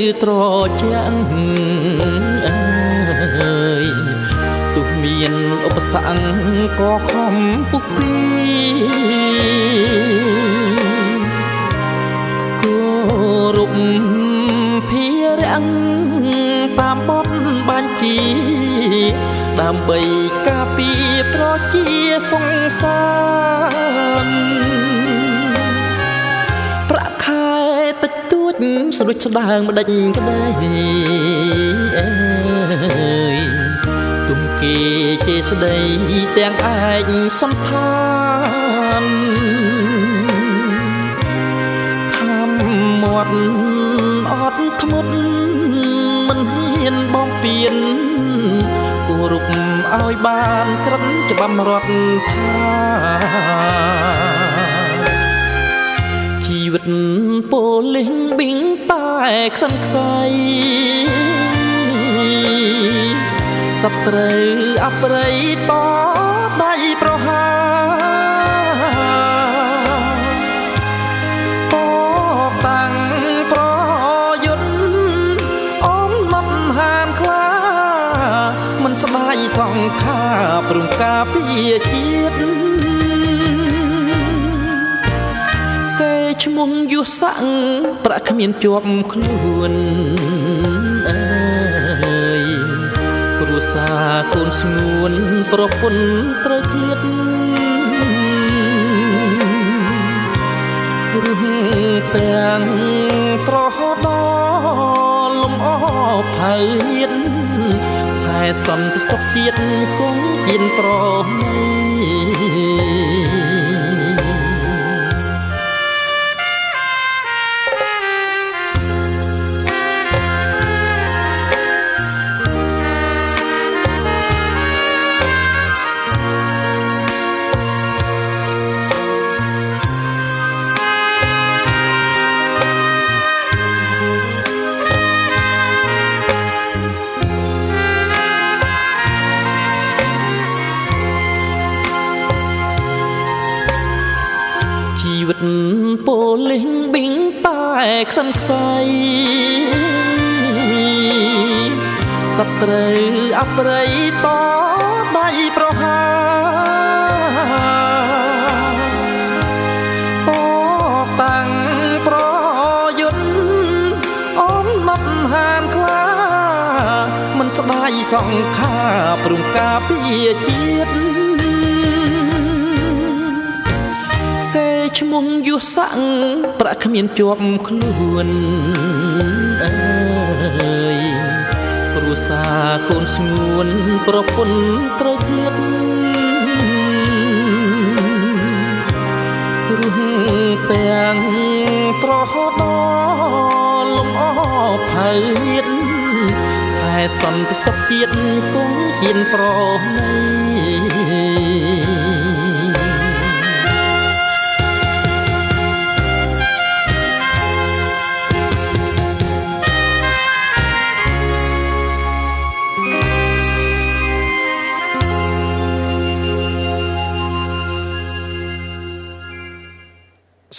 តៅឬត្រជាក់អើយទោះមានឧបសគ្គក៏ខំពុកពីគោរពភារៈតាមបទបញ្ជាដើម្បីការពារប្រជាសង្សារ ស្រួចស្ដាងម្ដេចក្ដីអើយទុំគេជេស្ដីទាំងឯងសំខាន់ខំមាត់អត់ធ្មត់មិនហ៊ានបងពៀនគោរពឲ្យបាន ក្រិនច្បាប់រដ្ឋថាជី វិតពោលិងប៊ីងតែខ្សឹងខ្សៃសត្រូវអប្រិយតដៃប្រហាតតាំងប្រយុទ្ធអមណត់ហានខ្លាមិនស្ដាយសង្ខាព្រមការពារជា ឈ្មោះយុស័កប្រាក់គ្មានជាប់ខ្លួនអើយគ្រួសារកូនស្ងួនប្រពន្ធត្រូវឃ្លាតរឹងទាំងត្រហដល់លំអផៅញាតខែសន្តិសុខជាតិគង់ជៀនប្រណី សត្រូវអប្រិយតដៃប្រហាតតាំងប្រយុទ្ធអមណត់ហានខ្លាមិនស្ដាយសង្ខាព្រមការពារជាតិឈ្មោះយុស័កប្រាក់គ្មានជាប់ខ្លួនអើយគ្រួ សារកូនស្ងួនប្រពន្ធត្រូវឃ្លាតរឹងទាំងត្រហដល់លំអផៅញាតតែសន្តិសុខជាតិគង់ជៀនប្រណី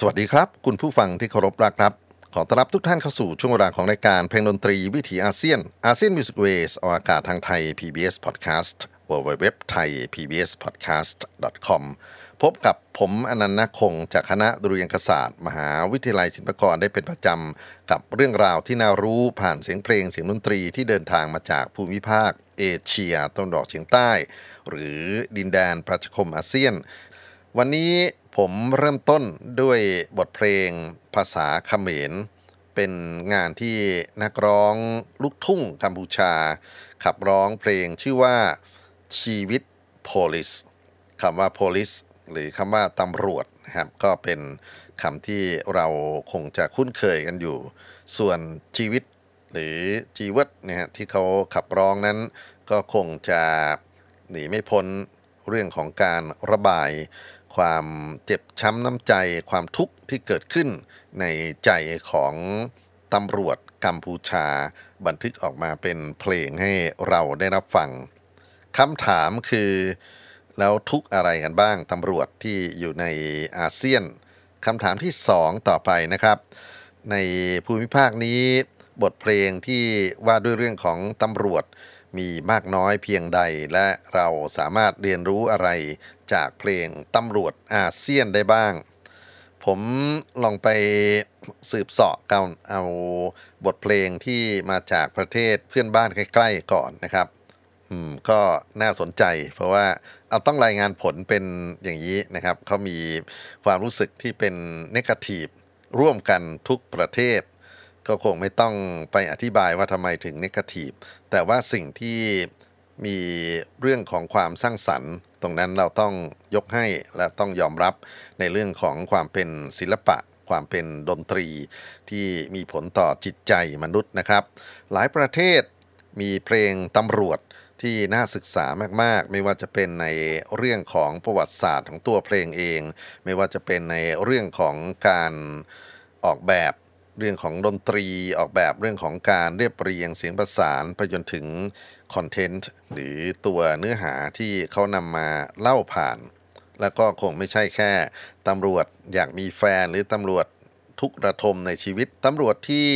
สวัสดีครับ คุณผู้ฟังที่เคารพรักครับ ขอต้อนรับทุกท่านเข้าสู่ช่วงเวลาของรายการเพลงดนตรีวิถีอาเซียนอาเซียนมิวสิกเวสออกอากาศทางไทย PBS Podcast www thai pbs podcast com พบกับผมอนันต์นคง จากคณะดุริยางคศาสตร์ มหาวิทยาลัยศิลปากรได้เป็นประจำ กับเรื่องราวที่น่ารู้ผ่านเสียงเพลงเสียงดนตรีที่เดินทางมาจากภูมิภาค เอเชียตะวันออกเฉียงใต้ หรือดินแดนประชาคมอาเซียน วันนี้ ผมเริ่มต้นด้วยบทเพลงภาษาเขมร เป็นงานที่นักร้องลูกทุ่งกัมพูชา ขับร้องเพลงชื่อว่าชีวิต police คำว่า police หรือคำว่าตำรวจนะครับก็เป็นคำที่เราคงจะคุ้นเคยกันอยู่ ส่วนชีวิตหรือจีวิตเนี่ยฮะที่เขาขับร้องนั้น ก็คงจะหนีไม่พ้นเรื่องของการระบาย ความเจ็บช้ำน้ำใจความทุกข์ที่เกิดขึ้นในใจของตำรวจกัมพูชา บันทึกออกมาเป็นเพลงให้เราได้รับฟังคำถามคือ แล้วทุกอะไรกันบ้างตำรวจที่อยู่ในอาเซียนคำถามที่สองต่อไปนะครับ ในภูมิภาคนี้บทเพลงที่ว่าด้วยเรื่องของตำรวจ มีมากน้อยเพียงใดและเราสามารถเรียนรู้อะไรจากเพลงตำรวจอาเซียนได้บ้าง ผมลองไปสืบเสาะกันเอาบทเพลงที่มาจากประเทศเพื่อนบ้านใกล้ ๆ ก่อนนะครับอืมก็น่าสนใจ เพราะว่าเอาต้องรายงานผลเป็นอย่างนี้นะครับเขามีความรู้สึกที่เป็นเนกาทีฟร่วมกันทุกประเทศ ก็คงไม่ต้องไปอธิบายว่าทำไมถึงเนกาทีฟแต่ว่าสิ่งที่มีเรื่องของความสร้างสรรค์ ตรงนั้นเราต้องยกให้และต้องยอมรับในเรื่องของความเป็นศิลปะ ความเป็นดนตรีที่มีผลต่อจิตใจมนุษย์นะครับ หลายประเทศมีเพลงตำรวจที่น่าศึกษามาก ๆ ไม่ว่าจะเป็นในเรื่องของประวัติศาสตร์ของตัวเพลงเอง ไม่ว่าจะเป็นในเรื่องของการออกแบบ เรื่องของดนตรีออกแบบเรื่องของการเรียบเรียงเสียงประสานไปจนถึงคอนเทนต์หรือตัวเนื้อหาที่เขานำมาเล่าผ่าน แล้วก็คงไม่ใช่แค่ตำรวจอยากมีแฟนหรือตำรวจทุกระทมในชีวิตตำรวจที่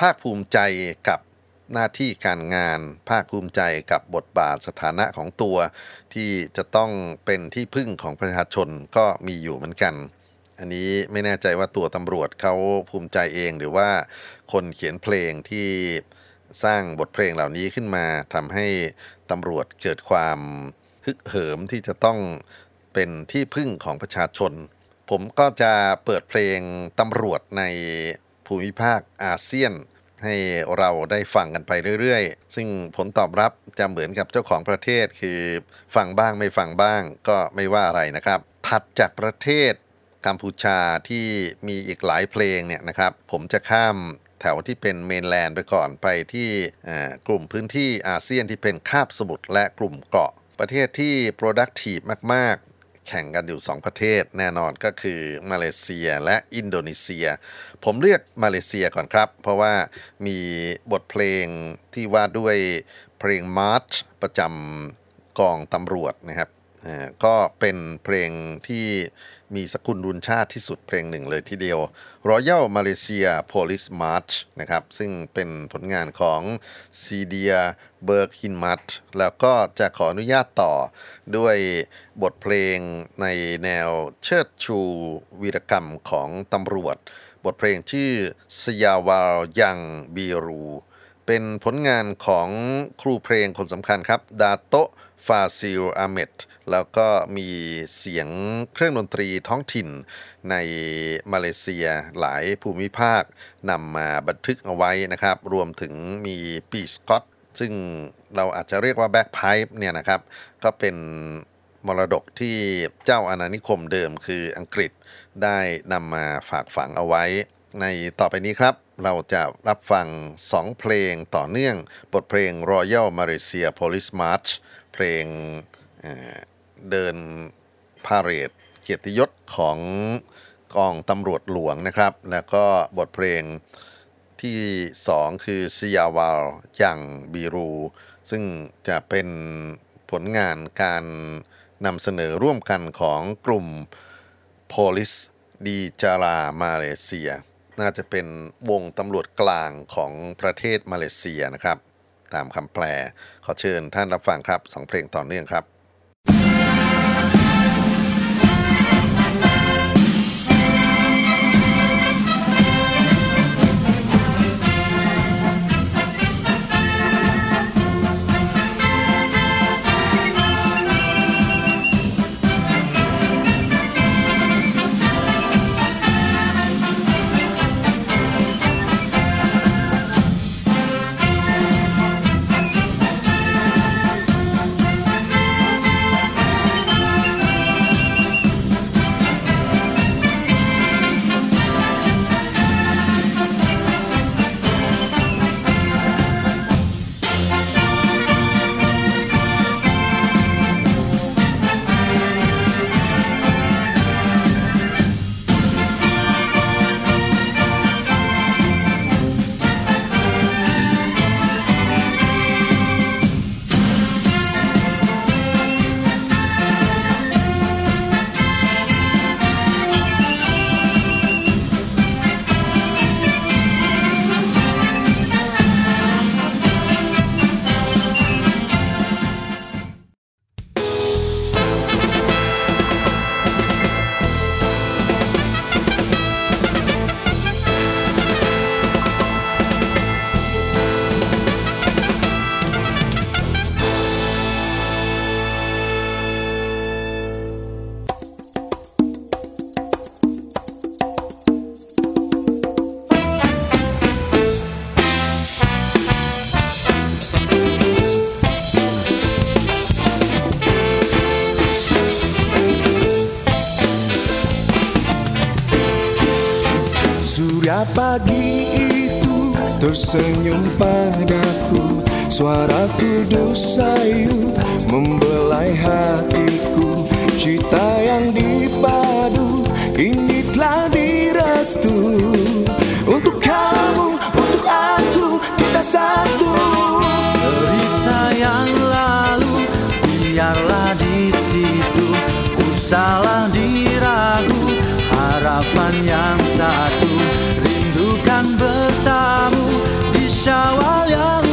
ภาคภูมิใจกับหน้าที่การงาน ภาคภูมิใจกับบทบาทสถานะของตัว ที่จะต้องเป็นที่พึ่งของประชาชนก็มีอยู่เหมือนกัน อันนี้ไม่แน่ใจว่าตัวตำรวจเขาภูมิใจเอง หรือว่าคนเขียนเพลงที่สร้างบทเพลงเหล่านี้ขึ้นมาทำให้ตำรวจเกิดความฮึกเหิมที่จะต้องเป็นที่พึ่งของประชาชน ผมก็จะเปิดเพลงตำรวจในภูมิภาคอาเซียน ให้เราได้ฟังกันไปเรื่อยๆ ซึ่งผลตอบรับจะเหมือนกับเจ้าของประเทศคือฟังบ้างไม่ฟังบ้างก็ไม่ว่าอะไรนะครับ ถัดจากประเทศ กัมพูชาที่มีอีกหลายเพลงเนี่ยนะครับ ผมจะข้ามแถวที่เป็นเมนแลนด์ไปก่อนไปที่กลุ่มพื้นที่อาเซียนที่เป็นคาบสมุทรและกลุ่มเกาะ ประเทศที่ productive มาก ๆ แข่งกันอยู่ 2 ประเทศแน่นอนก็คือมาเลเซียและอินโดนีเซีย ผมเลือกมาเลเซียก่อนครับ เพราะว่ามีบทเพลงที่ว่าด้วยเพลงมาร์ชประจำกองตำรวจนะครับ ก็เป็นเพลงที่มีสกุลรุนชาติที่สุดเพลงหนึ่งเลยทีเดียว Royal Malaysia Police March นะครับ ซึ่งเป็นผลงานของซีเดียเบิร์กฮินมัตแล้วก็จะขออนุญาตต่อด้วยบทเพลงในแนวเชิดชูวีรกรรมของตำรวจ บทเพลงชื่อสยาวาลยังบีรู เป็นผลงานของครูเพลงคนสำคัญครับ ดาโตฟาซิลอาเมต แล้วก็มีเสียงเครื่องดนตรีท้องถิ่นในมาเลเซียหลายภูมิภาคนำมาบันทึกเอาไว้นะครับ รวมถึงมีปีสกอตซึ่งเราอาจจะเรียกว่าแบ็กไพป์เนี่ยนะครับ ก็เป็นมรดกที่เจ้าอาณานิคมเดิมคืออังกฤษได้นำมาฝากฝังเอาไว้ ในต่อไปนี้ครับ เราจะรับฟัง 2 เพลงต่อเนื่อง บทเพลง Royal Malaysia Police March เพลง เดินพาเหรดเกียรติยศของกองตำรวจหลวงนะครับ แล้วก็บทเพลงที่สองคือซิยาวาลยังบีรู ซึ่งจะเป็นผลงานการนำเสนอร่วมกันของกลุ่ม Police ดีจารามาเลเซีย น่าจะเป็นวงตำรวจกลางของประเทศมาเลเซียนะครับ ตามคำแปล ขอเชิญท่านรับฟังครับสองเพลงต่อเนื่องครับ pagi itu tersenyum padaku. Suara kudus sayu membelai hatiku. Cita yang dipadu kini telah direstu. Untuk kamu, untuk aku, kita satu. Cerita yang lalu biarlah di situ. Usahlah diragu harapan yang satu bertamu di syawal yang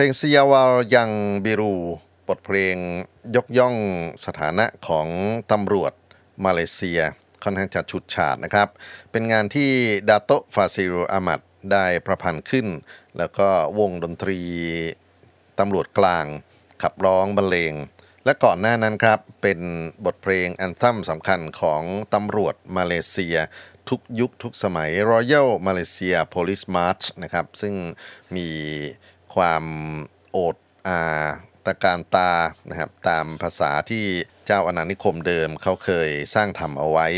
เพลงซียาวายังบิรู บทเพลงยกย่องสถานะของตำรวจมาเลเซีย ค่อนข้างจะฉุดฉาดนะครับ เป็นงานที่ดาโตฟาซิโรอามัดได้ประพันธ์ขึ้น แล้วก็วงดนตรีตำรวจกลาง ขับร้องบรรเลง และก่อนหน้านั้นครับ เป็นบทเพลงแอนทัมสำคัญของตำรวจมาเลเซียทุกยุคทุกสมัย Royal Malaysia Police March นะครับ ซึ่งมี ความโอดอาตะการตานะครับตามภาษาที่เจ้าอาณานิคมเดิมเขาเคยสร้างทำเอาไว้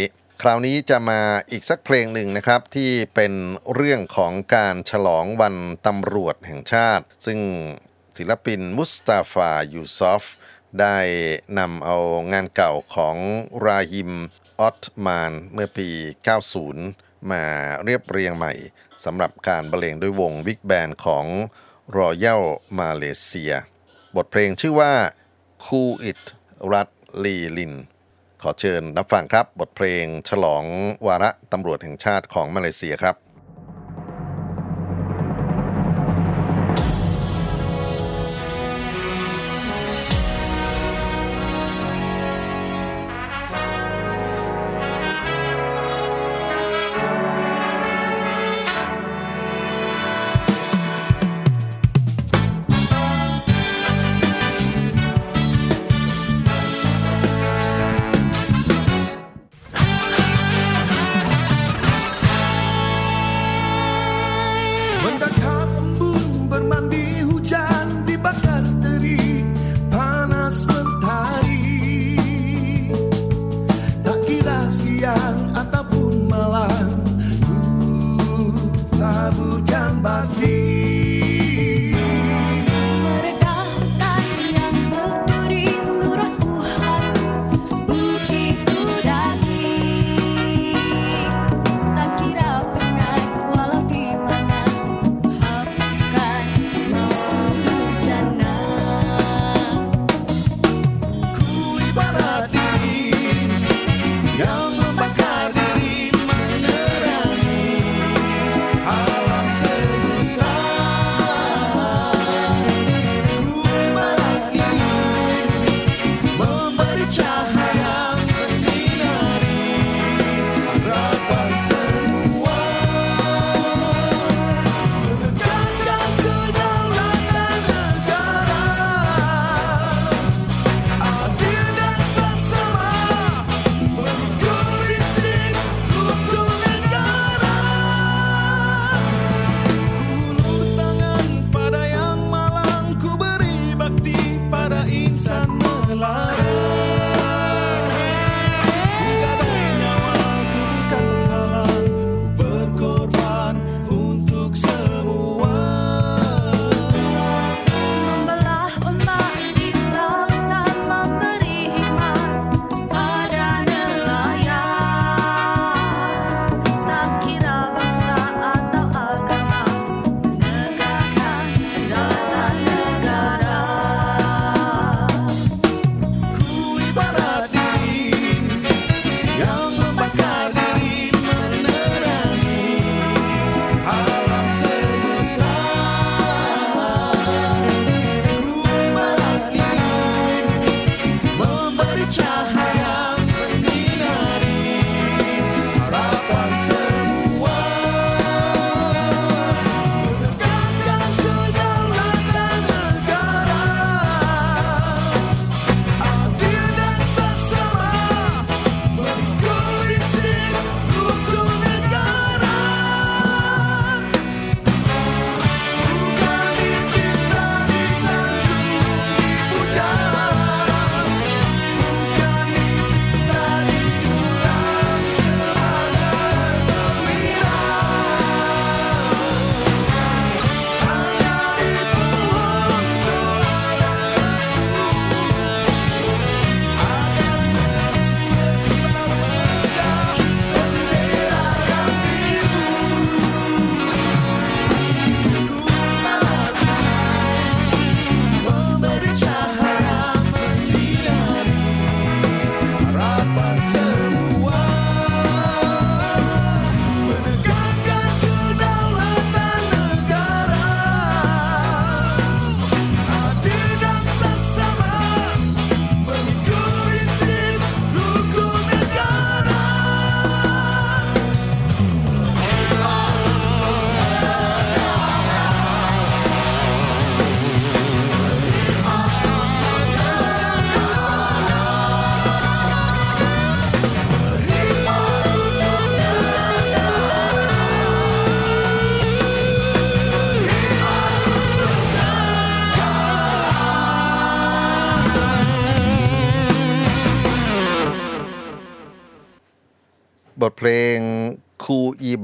คราวนี้จะมาอีกสักเพลงหนึ่งนะครับที่เป็นเรื่องของการฉลองวันตำรวจแห่งชาติ ซึ่งศิลปินมุสตาฟายูซอฟได้นำเอางานเก่าของราฮิมออตมานเมื่อปี 90 มาเรียบเรียงใหม่สำหรับการบรรเลงด้วยวงบิ๊กแบนของ รอยัลมาเลเซีย บทเพลงชื่อว่าคูอิตรัตลีลิน ขอเชิญรับฟังครับบทเพลงฉลองวาระตำรวจแห่งชาติของมาเลเซียครับ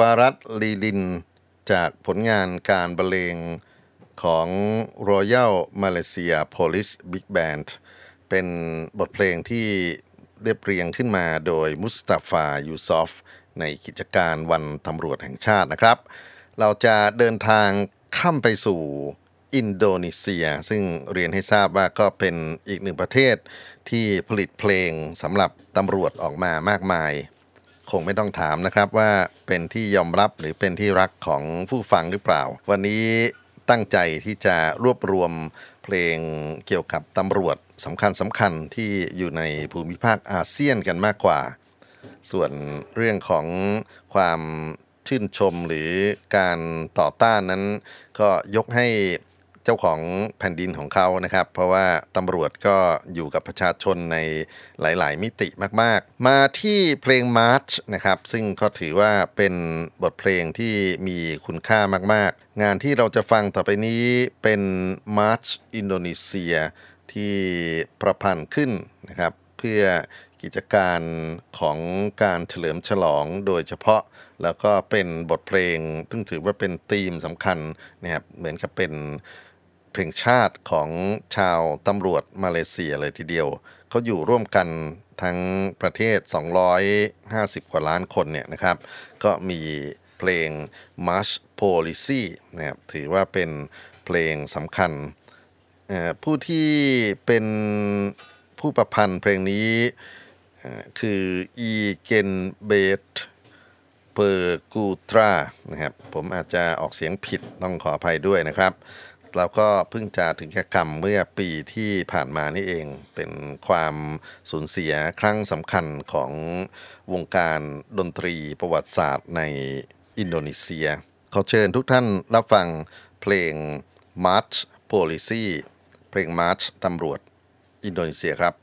บารัตลีลิน จากผลงานการบรรเลงของ Royal Malaysia Police Big Band เป็นบทเพลงที่เรียบเรียงขึ้นมาโดยมุสตาฟายูซอฟในกิจการวันตำรวจแห่งชาตินะครับ เราจะเดินทางข้ามไปสู่อินโดนีเซีย ซึ่งเรียนให้ทราบว่าก็เป็นอีกหนึ่งประเทศที่ผลิตเพลงสำหรับตำรวจออกมามากมาย คงไม่ต้องถามนะครับว่าเป็นที่ยอมรับหรือเป็นที่รักของผู้ฟังหรือเปล่า วันนี้ตั้งใจที่จะรวบรวมเพลงเกี่ยวกับตำรวจสำคัญสำคัญที่อยู่ในภูมิภาคอาเซียนกันมากกว่า ส่วนเรื่องของความชื่นชมหรือการต่อต้านนั้น ก็ยกให้ เจ้าของแผ่นดินของเขานะครับ เพราะว่าตำรวจก็อยู่กับประชาชนในหลาย ๆ มิติมาก ๆ มาที่เพลงมาร์ชนะครับซึ่งก็ถือว่าเป็นบทเพลงที่มีคุณค่ามาก ๆ งานที่เราจะฟังต่อไปนี้เป็นมาร์ชอินโดนีเซียที่ประพันธ์ขึ้นนะครับ เพื่อกิจการของการเฉลิมฉลองโดยเฉพาะแล้วก็เป็นบทเพลงซึ่งถือว่าเป็นธีมสำคัญนะครับเหมือนกับเป็น เพลงชาติของชาวตำรวจมาเลเซียเลยทีเดียว เขาอยู่ร่วมกันทั้งประเทศ 250 กว่าล้านคนเนี่ยนะครับ ก็มีเพลง March Policy นะครับถือว่าเป็นเพลงสำคัญ ผู้ที่เป็นผู้ประพันธ์เพลงนี้คืออีเกนเบตเปอร์กูตรานะครับผมอาจจะออกเสียงผิดต้องขออภัยด้วยนะครับ แล้วก็เพิ่งจะถึงแก่กรรมเมื่อปีที่ผ่านมานี่เองเป็นความสูญเสียครั้งสำคัญของวงการดนตรีประวัติศาสตร์ในอินโดนีเซีย ขอเชิญทุกท่านรับฟังเพลง March Policy เพลง March ตำรวจอินโดนีเซียครับ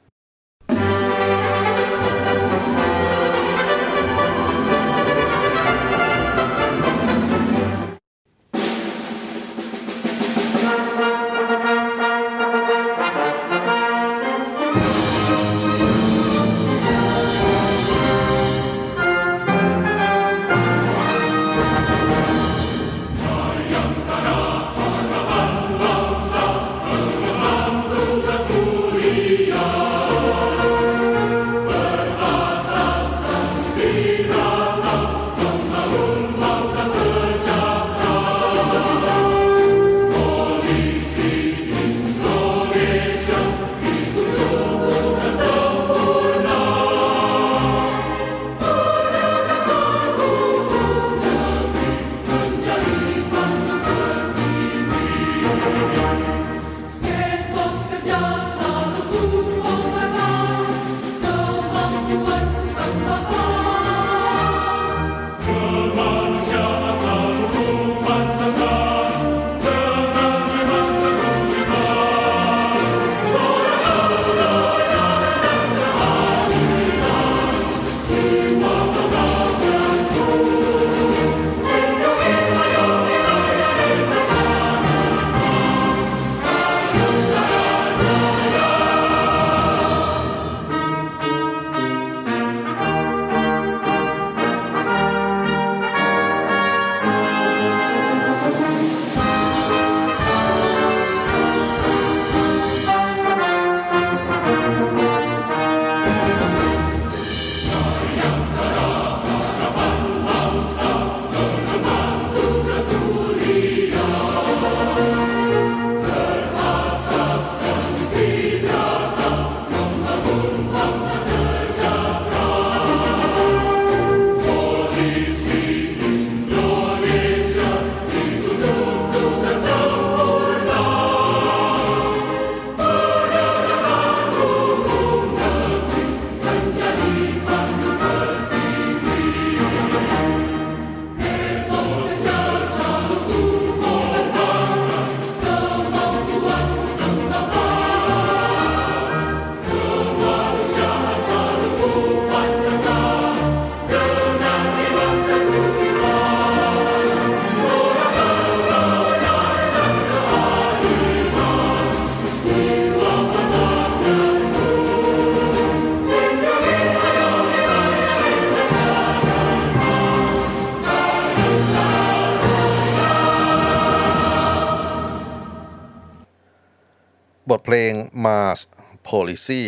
ง Mars Policy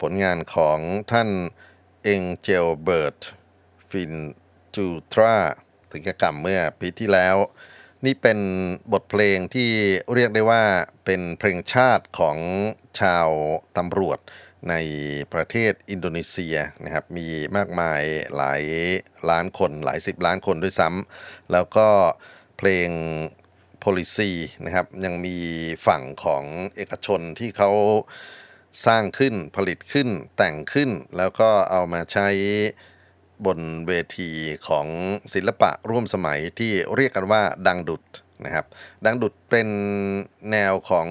ผลงานของท่านเองเจลเบิร์ตฟินจูตราถึงกกรรมเมื่อปีที่แล้ว นี่เป็นบทเพลงที่เรียกได้ว่าเป็นเพลงชาติของชาวตำรวจในประเทศอินโดนีเซียนะครับมีมากมายหลายล้านคนหลายสิบล้านคนด้วยซ้ำแล้วก็เพลง policy นะครับยังมีฝั่งของเอกชนที่เขาสร้างขึ้นผลิตขึ้นแต่งขึ้น แล้วก็เอามาใช้บนเวทีของศิลปะร่วมสมัยที่เรียกกันว่าดังดุด นะครับ ดังดุดเป็นแนวของ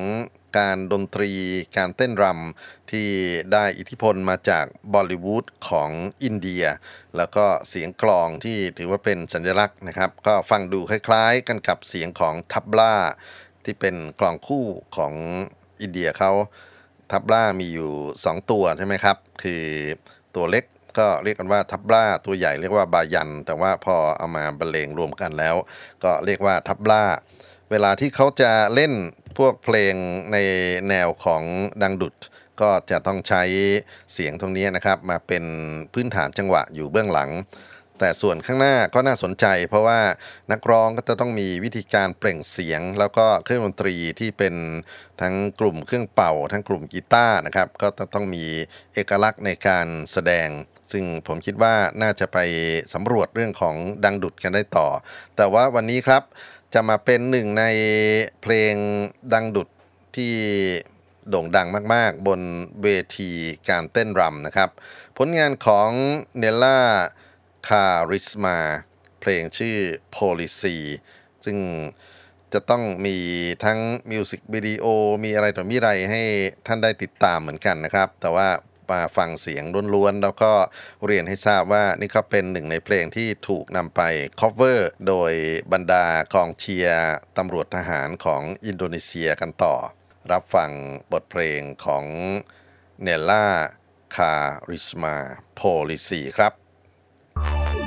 การดนตรีการเต้นรำที่ได้อิทธิพลมาจากบอลิวูดของอินเดีย แล้วก็เสียงกลองที่ถือว่าเป็นสัญลักษณ์นะครับ ก็ฟังดูคล้ายๆ กันกับเสียงของทับล่า ที่เป็นกลองคู่ของอินเดียเขาทับล่ามีอยู่ 2 ตัวใช่ไหมครับ คือตัวเล็ก ก็เรียกกันว่าทับล่าตัวใหญ่เรียกว่าบายัน แต่ว่าพอเอามาบรรเลงรวมกันแล้ว ก็เรียกว่าทับล่า เวลาที่เขาจะเล่นพวกเพลงในแนวของดังดุดก็จะต้องใช้เสียงตรงนี้นะครับ มาเป็นพื้นฐานจังหวะอยู่เบื้องหลัง แต่ส่วนข้างหน้าก็น่าสนใจ เพราะว่านักร้องก็จะต้องมีวิธีการเปล่งเสียง แล้วก็เครื่องดนตรีที่เป็นทั้งกลุ่มเครื่องเป่า ทั้งกลุ่มกีตาร์นะครับ ก็ต้องมีเอกลักษณ์ในการแสดง ซึ่งผมคิดว่าน่าจะไปสำรวจเรื่องของดังดุดกันได้ต่อ แต่ว่าวันนี้ครับจะมาเป็นหนึ่งในเพลงดังดุดที่โด่งดังมาก ๆ บนเวทีการเต้นรำนะครับ ผลงานของเนล่าคาริสมา เพลงชื่อ Policy ซึ่งจะต้องมีทั้งมิวสิกวิดีโอมีอะไรต่อมีอะไรให้ท่านได้ติดตามเหมือนกันนะครับ แต่ว่า มาฟังเสียงล้วนๆ แล้วก็เรียนให้ทราบว่านี่ก็เป็นหนึ่งในเพลงที่ถูกนำไป cover โดยบรรดากองเชียร์ตำรวจทหารของอินโดนีเซียกันต่อ รับฟังบทเพลงของเนล่าคาริสมาโพลิซีครับ thank you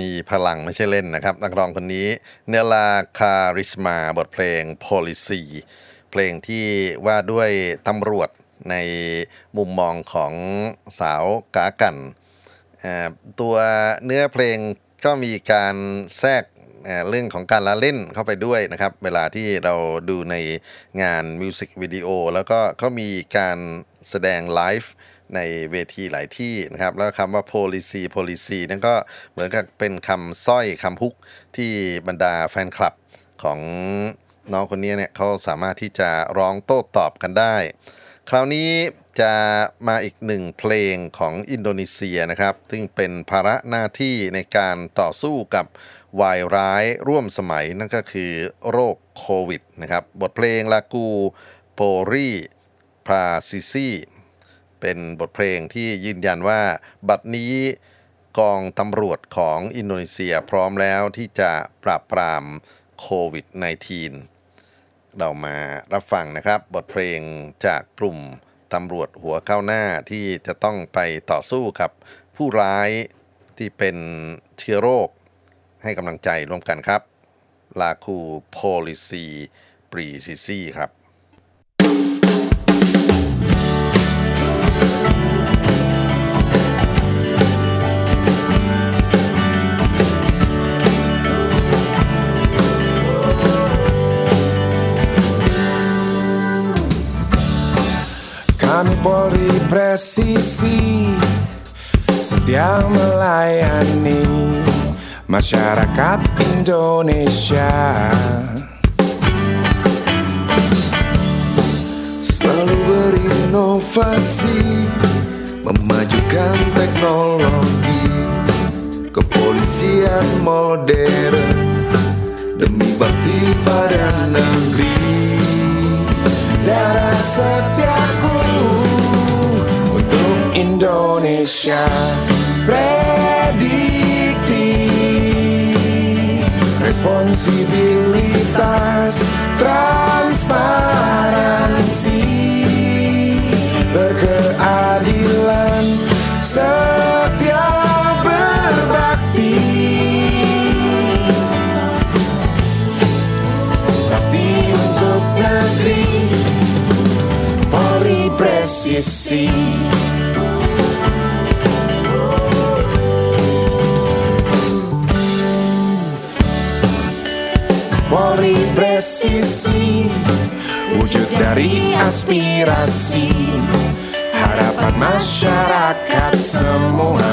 มีพลังไม่ใช่เล่นนะครับ นักร้องคนนี้เนลาคาริชมาบทเพลง Policy เพลงที่ว่าด้วยตำรวจในมุมมองของสาวกากัน ตัวเนื้อเพลงก็มีการแทรกเรื่องของการละเล่นเข้าไปด้วยนะครับ เวลาที่เราดูในงานมิวสิกวิดีโอแล้วก็เขามีการแสดงไลฟ์ ในเวทีหลายที่นะครับแล้วคำว่า policy policy นั่นก็เหมือนกับเป็นคำสร้อยคำฮุกที่บรรดาแฟนคลับของน้องคนนี้เนี่ยเขาสามารถที่จะร้องโต้ตอบกันได้ คราวนี้จะมาอีกหนึ่งเพลงของอินโดนีเซียนะครับ ซึ่งเป็นภาระหน้าที่ในการต่อสู้กับวายร้ายร่วมสมัยนั่นก็คือโรคโควิดนะครับ บทเพลงลากูโปรีพาซิซี เป็นบทเพลงที่ยืนยันว่าบัดนี้กองตำรวจของอินโดนีเซียพร้อมแล้วที่จะปราบปรามโควิด -19 เรามารับฟังนะครับ บทเพลงจากกลุ่มตำรวจหัวก้าหน้าที่จะต้องไปต่อสู้กับผู้ร้ายที่เป็นเชื้อโรค ให้กำลังใจร่วมกันครับ ลาคูโพลิซีปรีซิซี่ครับ Polri presisi setia melayani masyarakat Indonesia. Selalu berinovasi Memajukan teknologi Kepolisian modern Demi bakti pada negeri Darah setiaku Indonesia. Predikti responsibilitas transparansi. Berkeadilan setia berbakti. Bakti untuk negeri. Polri presisi Polri presisi Wujud dari aspirasi Harapan masyarakat semua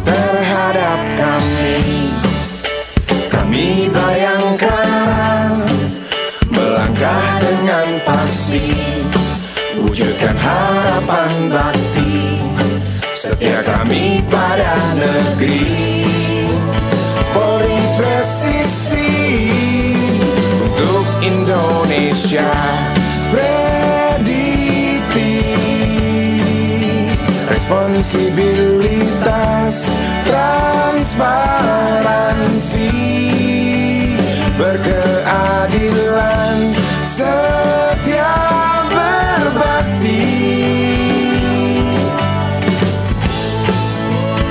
Terhadap kami. Kami bayangkan Melangkah dengan pasti Wujudkan harapan bakti Setia kami pada negeri. Polri presisi Indonesia predikti responsibilitas transparansi berkeadilan setia berbakti.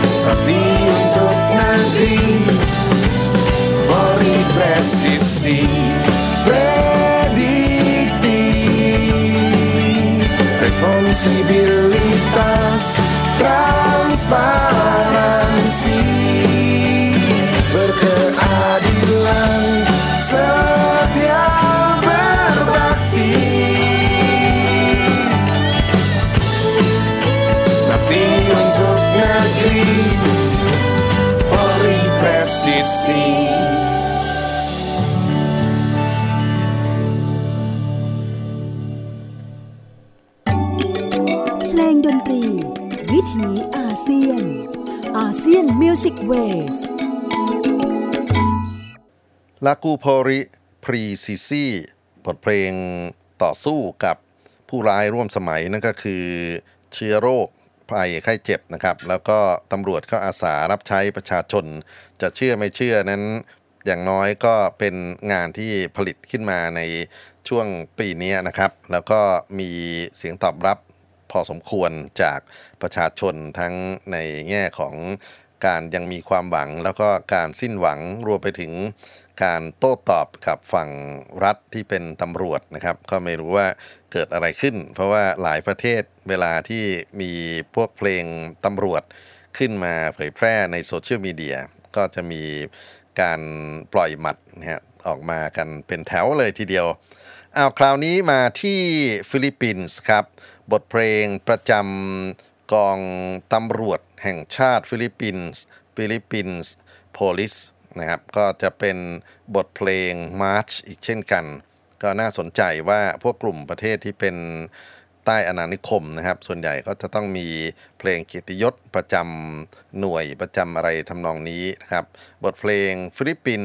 Bakti untuk negeri Polri presisi see bitter มิวสิกเวสลากูโพริพรีซิซีบทเพลงต่อสู้กับผู้ร้ายร่วมสมัยนั่นก็คือเชื้อโรคภัยไข้เจ็บนะครับ แล้วก็ตำรวจก็อาสารับใช้ประชาชน จะเชื่อไม่เชื่อนั้น อย่างน้อยก็เป็นงานที่ผลิตขึ้นมาในช่วงปีนี้นะครับ แล้วก็มีเสียงตอบรับพอสมควรจากประชาชนทั้งในแง่ของ การยังมีความหวัง แล้วก็การสิ้นหวังรวมไปถึงการโต้ตอบกับฝั่งรัฐที่เป็นตำรวจนะครับ ก็ไม่รู้ว่าเกิดอะไรขึ้น เพราะว่าหลายประเทศเวลาที่มีพวกเพลงตำรวจขึ้นมาเผยแพร่ในโซเชียลมีเดียก็จะมีการปล่อยหมัดนะฮะออกมากันเป็นแถวเลยทีเดียวเอาคราวนี้มาที่ฟิลิปปินส์ครับ บทเพลงประจำ กองตำรวจแห่งชาติฟิลิปปินส์ Philippines Police นะครับก็จะเป็นบทเพลงมาร์ชอีกเช่นกัน ก็น่าสนใจว่าพวกกลุ่มประเทศที่เป็นใต้อาณานิคมนะครับ ส่วนใหญ่ก็จะต้องมีเพลงเกียรติยศประจำหน่วยประจำอะไรทำนองนี้นะครับ บทเพลงฟิลิปปิน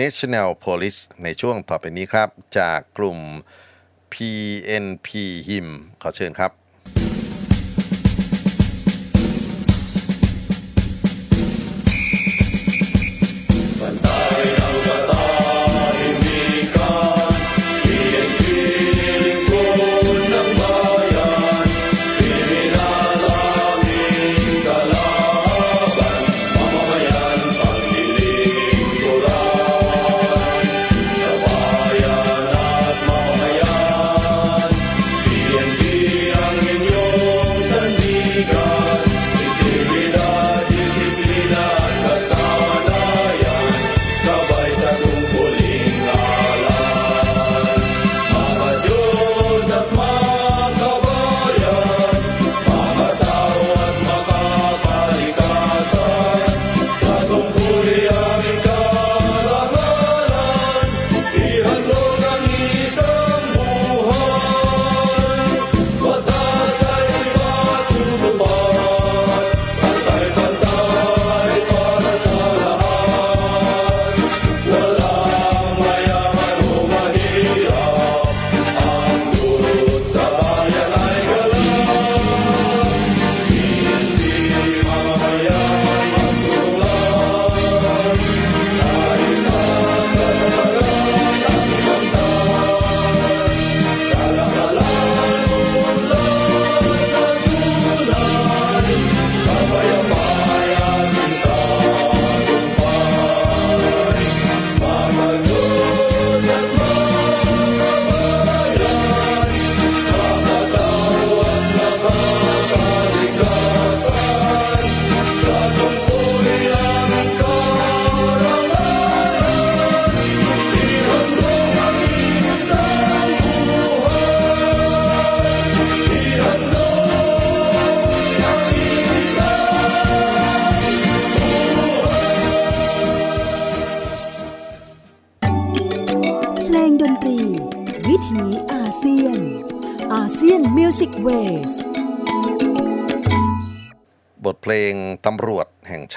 National Police ในช่วงต่อไปนี้ครับ จากกลุ่ม PNP HIM ขอเชิญครับ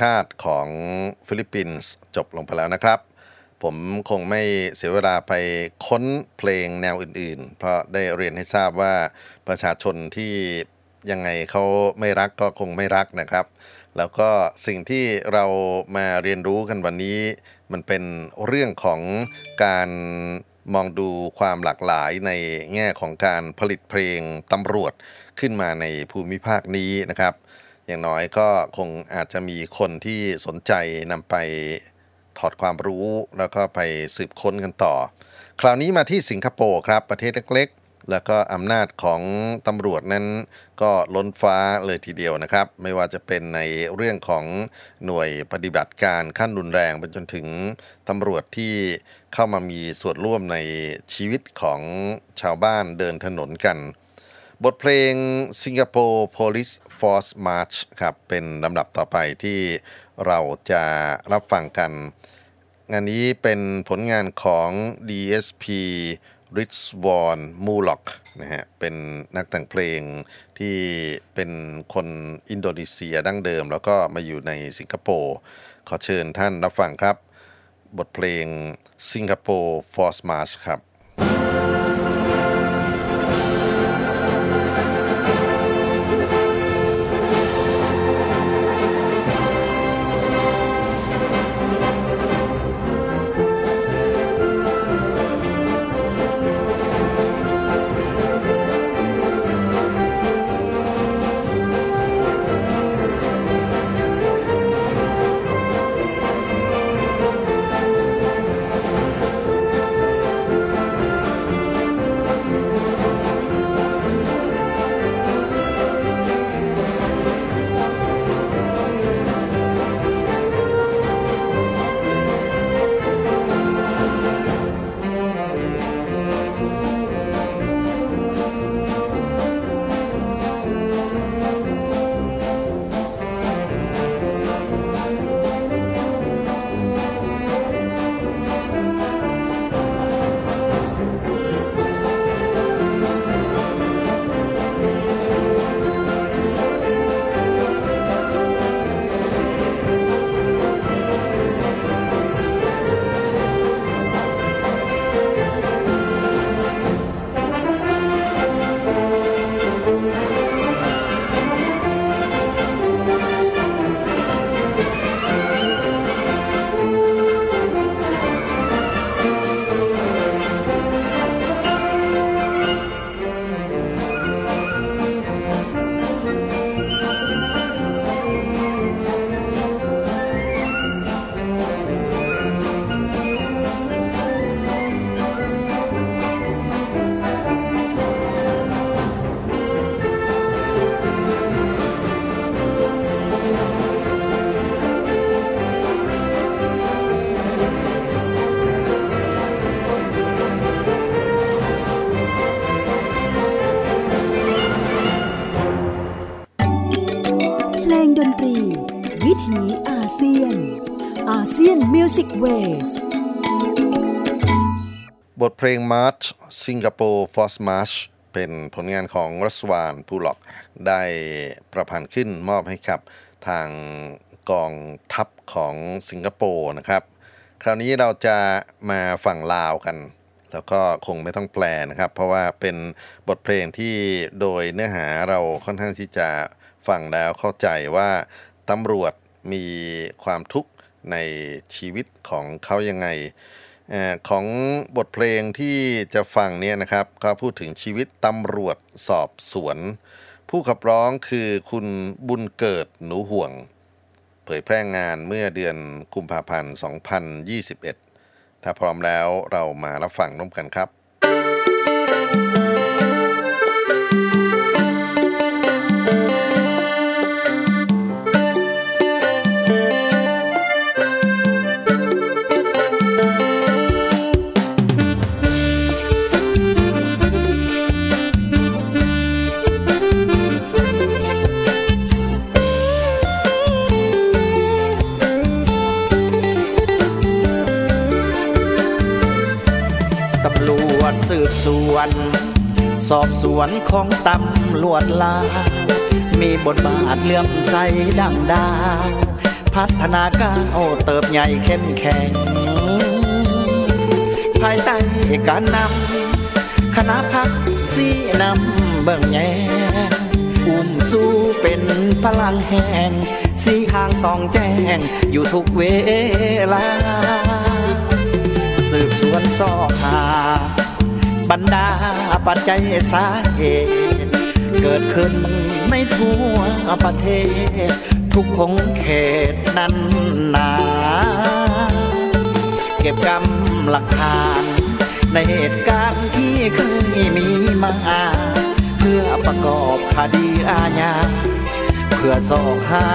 ชาติของฟิลิปปินส์จบลงไปแล้วนะครับ ผมคงไม่เสียเวลาไปค้นเพลงแนวอื่นๆ เพราะได้เรียนให้ทราบว่าประชาชนที่ยังไงเขาไม่รักก็คงไม่รักนะครับ แล้วก็สิ่งที่เรามาเรียนรู้กันวันนี้ มันเป็นเรื่องของการมองดูความหลากหลายในแง่ของการผลิตเพลงตำรวจขึ้นมาในภูมิภาคนี้นะครับ อย่างน้อยก็คงอาจจะมีคนที่สนใจนำไปถอดความรู้แล้วก็ไปสืบค้นกันต่อ คราวนี้มาที่สิงคโปร์ครับ ประเทศเล็กๆ แล้วก็อำนาจของตำรวจนั้นก็ล้นฟ้าเลยทีเดียวนะครับ ไม่ว่าจะเป็นในเรื่องของหน่วยปฏิบัติการขั้นรุนแรงไปจนถึงตำรวจที่เข้ามามีส่วนร่วมในชีวิตของชาวบ้านเดินถนนกัน บทเพลง Singapore Police Force March ครับ เป็นลำดับต่อไปที่เราจะรับฟังกัน งานนี้เป็นผลงานของ DSP Rich w a n m u l o k นะฮะ เป็นนักแต่งเพลงที่เป็นคนอินโดนีเซียดั้งเดิม แล้วก็มาอยู่ในสิงคโปร์ขอเชิญท่านรับฟังครับ บทเพลง Singapore Force March ครับ เพลง March Singapore Force March เป็นผลงานของรัสวานพูล็อกได้ประพันธ์ขึ้นมอบให้กับทางกองทัพของสิงคโปร์นะครับ คราวนี้เราจะมาฝั่งลาวกัน แล้วก็คงไม่ต้องแปลนะครับ เพราะว่าเป็นบทเพลงที่โดยเนื้อหาเราค่อนข้างที่จะฟังแล้วเข้าใจว่าตำรวจมีความทุกข์ในชีวิตของเขายังไง ของบทเพลงที่จะฟังเนี่ยนะครับก็พูดถึงชีวิตตำรวจสอบสวน ผู้ขับร้องคือคุณบุญเกิดหนูห่วง เผยแพร่งานเมื่อเดือนกุมภาพันธ์ 2021 ถ้าพร้อมแล้วเรามารับฟังร่วมกันครับ วน สอบสวนของตำรวจลา มีบทบาทเลื่อมใสดังดาวพัฒนาก้าวเติบใหญ่เข้มแข็ง ภายใต้การนำคณะพักสีนำเบิ่งแยงอุ้มสู้เป็นพลังแห่ง สีทางสองแจ้งอยู่ทุกเวลา สืบสวนสอบหา บรรดาปัจจัยสาเหตุเกิดขึ้นในทั่วประเทศ ทุกของเขตนั้นนา เก็บกำหลักฐาน ในเหตุการณ์ที่เคยมีมาเพื่อประกอบคดีอาญาเพื่อสอกหา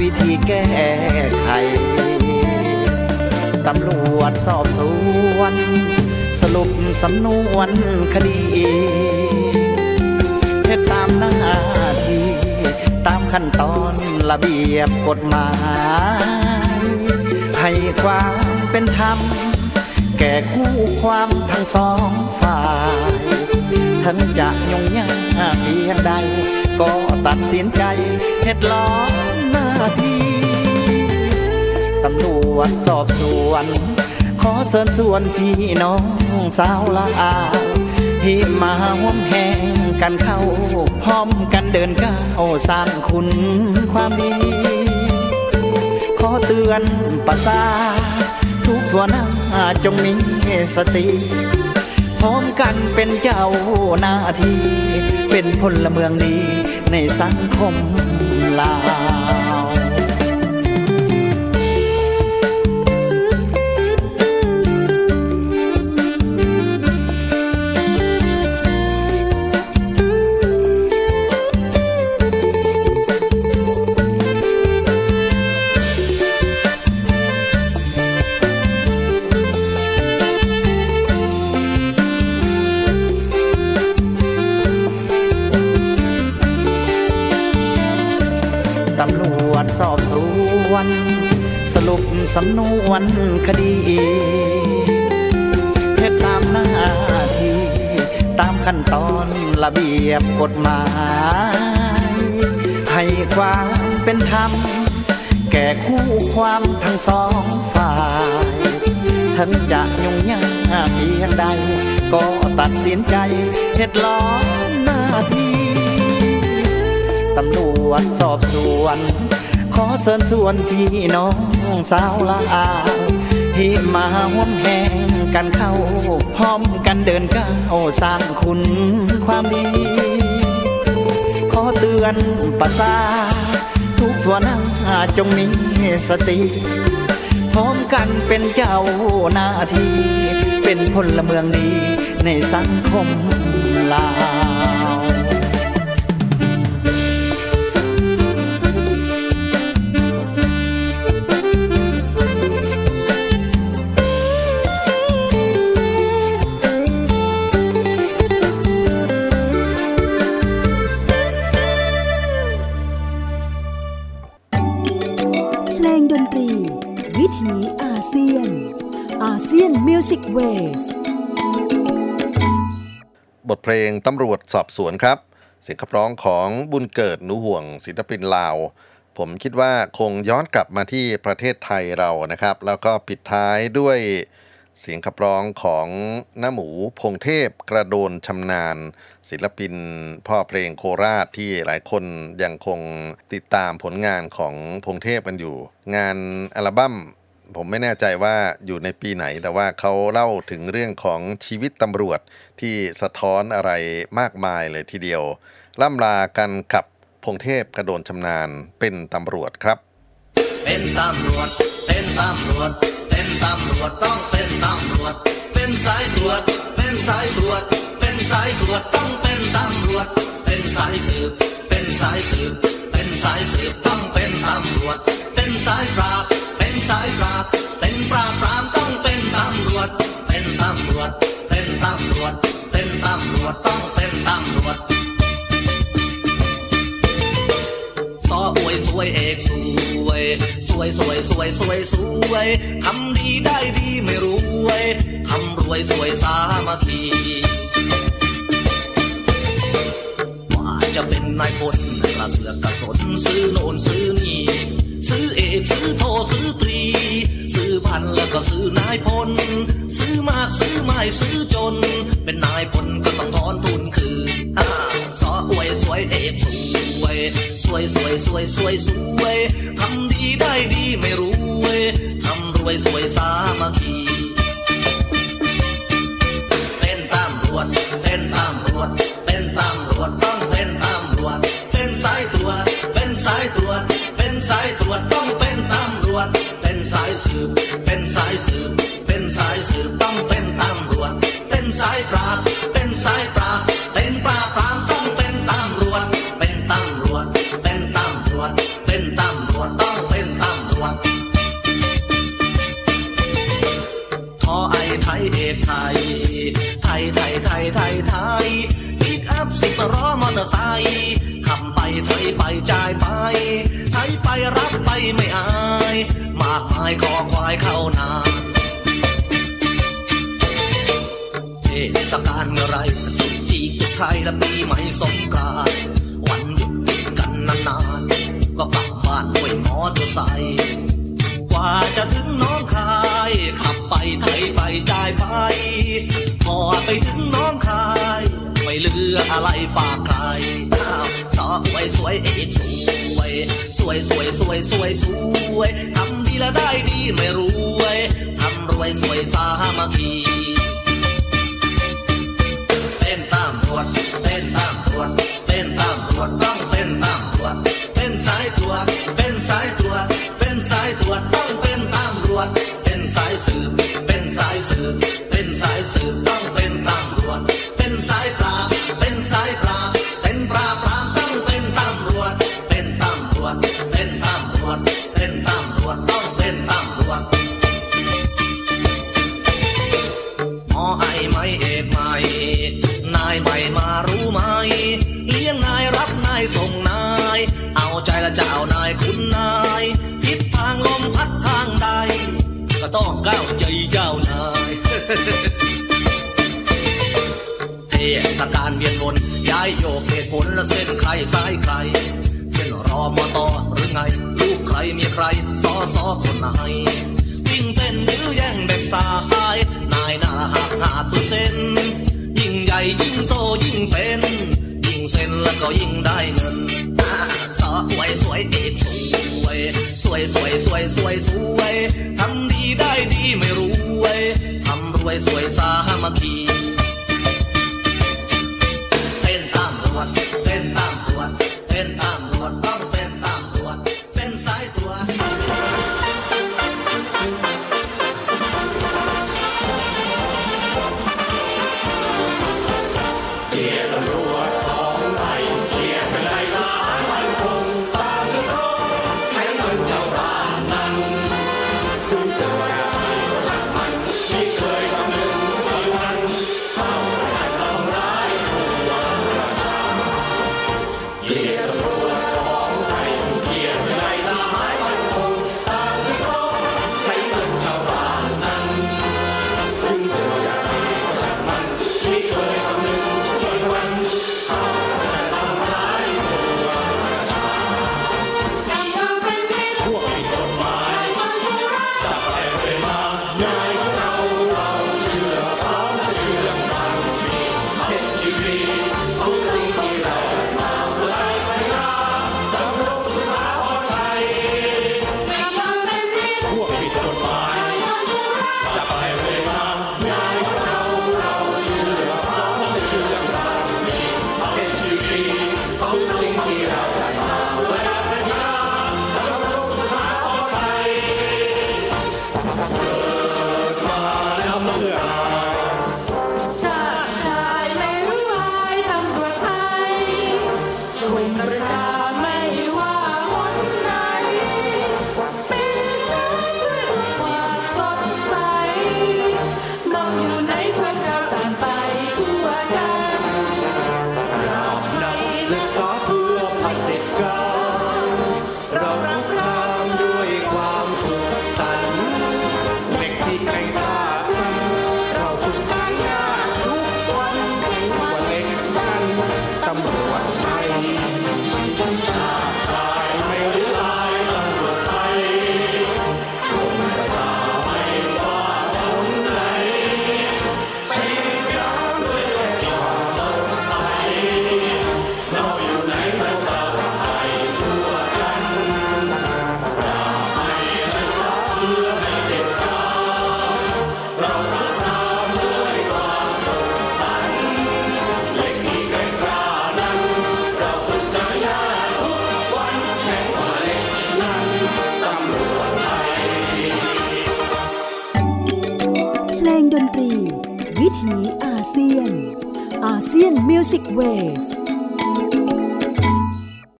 วิธีแก้ไขตำรวจสอบสวน สรุป สำนวนคดีเฮ็ดตามหน้าที่ตามขั้นตอนระเบียบกฎหมาย ให้ความเป็นธรรม แก่คู่ความทั้งสองฝ่ายทั้งจะยุ่งยากเพียงใด ก็ตัดสินใจเฮ็ดล้อหน้าที่ตำรวจสอบสวน ขอเชิญส่วนพี่น้องสาวลาวที่มาห่วมแหงกันเข้า พร้อมกันเดินก้าวสร้างคุณความดี ขอเตือนประสาทุกทัวหน้าจงมีสติ พร้อมกันเป็นเจ้าหน้าที่ เป็นพลเมืองดีในสังคมลา สำนวนคดีเฮ็ดตามหน้าที่ตามขั้นตอนระเบียบกฎหมาย ให้ความเป็นธรรม แก่คู่ความทั้งสองฝ่ายทั้งจะยุ่งยากเพียงใด ก็ตัดสินใจเฮ็ดล้อหน้าที่ตำรวจสอบสวน ขอเชิญชวนพี่น้อง สาวลาที่มาห่วมแหงกันเข้า พร้อมกันเดินก้าวสร้างคุณความดี ขอเตือนประสาทุกทั่วหน้าจงมีสติ พร้อมกันเป็นเจ้าหน้าที่ เป็นพลเมืองดีในสังคมลา เพลงตำรวจสอบสวนครับ เสียงขับร้องของบุญเกิดหนูห่วงศิลปินลาว ผมคิดว่าคงย้อนกลับมาที่ประเทศไทยเรานะครับ แล้วก็ปิดท้ายด้วยเสียงขับร้องของน้าหมูพงเทพกระโดนชำนาญ ศิลปินพ่อเพลงโคราชที่หลายคนยังคงติดตามผลงานของพงเทพกันอยู่ งานอัลบั้ม ผมไม่แน่ใจว่าอยู่ในปีไหน แต่ว่าเขาเล่าถึงเรื่องของชีวิตตำรวจที่สะท้อนอะไรมากมายเลยทีเดียว ล่ำลากันกับพงเทพกระโดนชำนาญเป็นตำรวจครับ เป็นตำรวจ เป็นตำรวจ เป็นตำรวจต้องเป็นตำรวจ เป็นสายตรวจ เป็นสายตรวจ เป็นสายตรวจต้องเป็นตำรวจ เป็นสายสืบ เป็นสายสืบ เป็นสายสืบต้องเป็นตำรวจ เป็นสายปราบ เป็นสายปราบเป็นปราบปรามต้องเป็นตำรวจ เป็นตำรวจ เป็นตำรวจ เป็นตำรวจต้องเป็นตำรวจซออวยสวยเอกสวยสวยสวยสวยสวยสวยทำดีได้ดีไม่รวยทำรวยสวยสามัคคีว่าจะเป็นนายพลกระเสือกกระสนซื้อโน่นซื้อนี่ ซื้อเอกซื้อโทซื้อตรี ซื้อพันแล้วก็ซื้อนายพล ซื้อมากซื้อไม่ซื้อจน เป็นนายพลก็ต้องถอนทุนคืนอ่าสออวยสวยเอกสวย สวยสวยสวยสวยสวยทำดีได้ดีไม่รวยทำรวยสวยสามัคคี และปีใหม่สงกรานต์วันหยุดติดกันนานๆก็กลับบ้านด้วยมอเตอร์ไซค์กว่าจะถึงน้องคาย ขับไปไทยไปจ่ายไปพอไปถึงน้องคาย ไม่เหลืออะไรฝากใครอ้าวสอสวยสวยเอกสวย สวยสวยสวยสวยสวยทำดีและได้ดีไม่รวยทำรวยสวยสามัคคี กาลเวียนวนย้ายโยกเหตุผลและเส้นใครสายใคร เส้นรอมอตอหรือไง ลูกใครเมียใครซอซอคนไหนยิ่งเป็นหรือแย่งแบ่งสายนายหน้าหักหาตัวเส้น ยิ่งใหญ่ยิ่งโตยิ่งเป็น ยิ่งเส้นแล้วก็ยิ่งได้เงินอ่าสวยสวยเอกสวยสวยสวยสวยสวยสวยทำดีได้ดีไม่รวยทำรวยสวยสามัคคี ต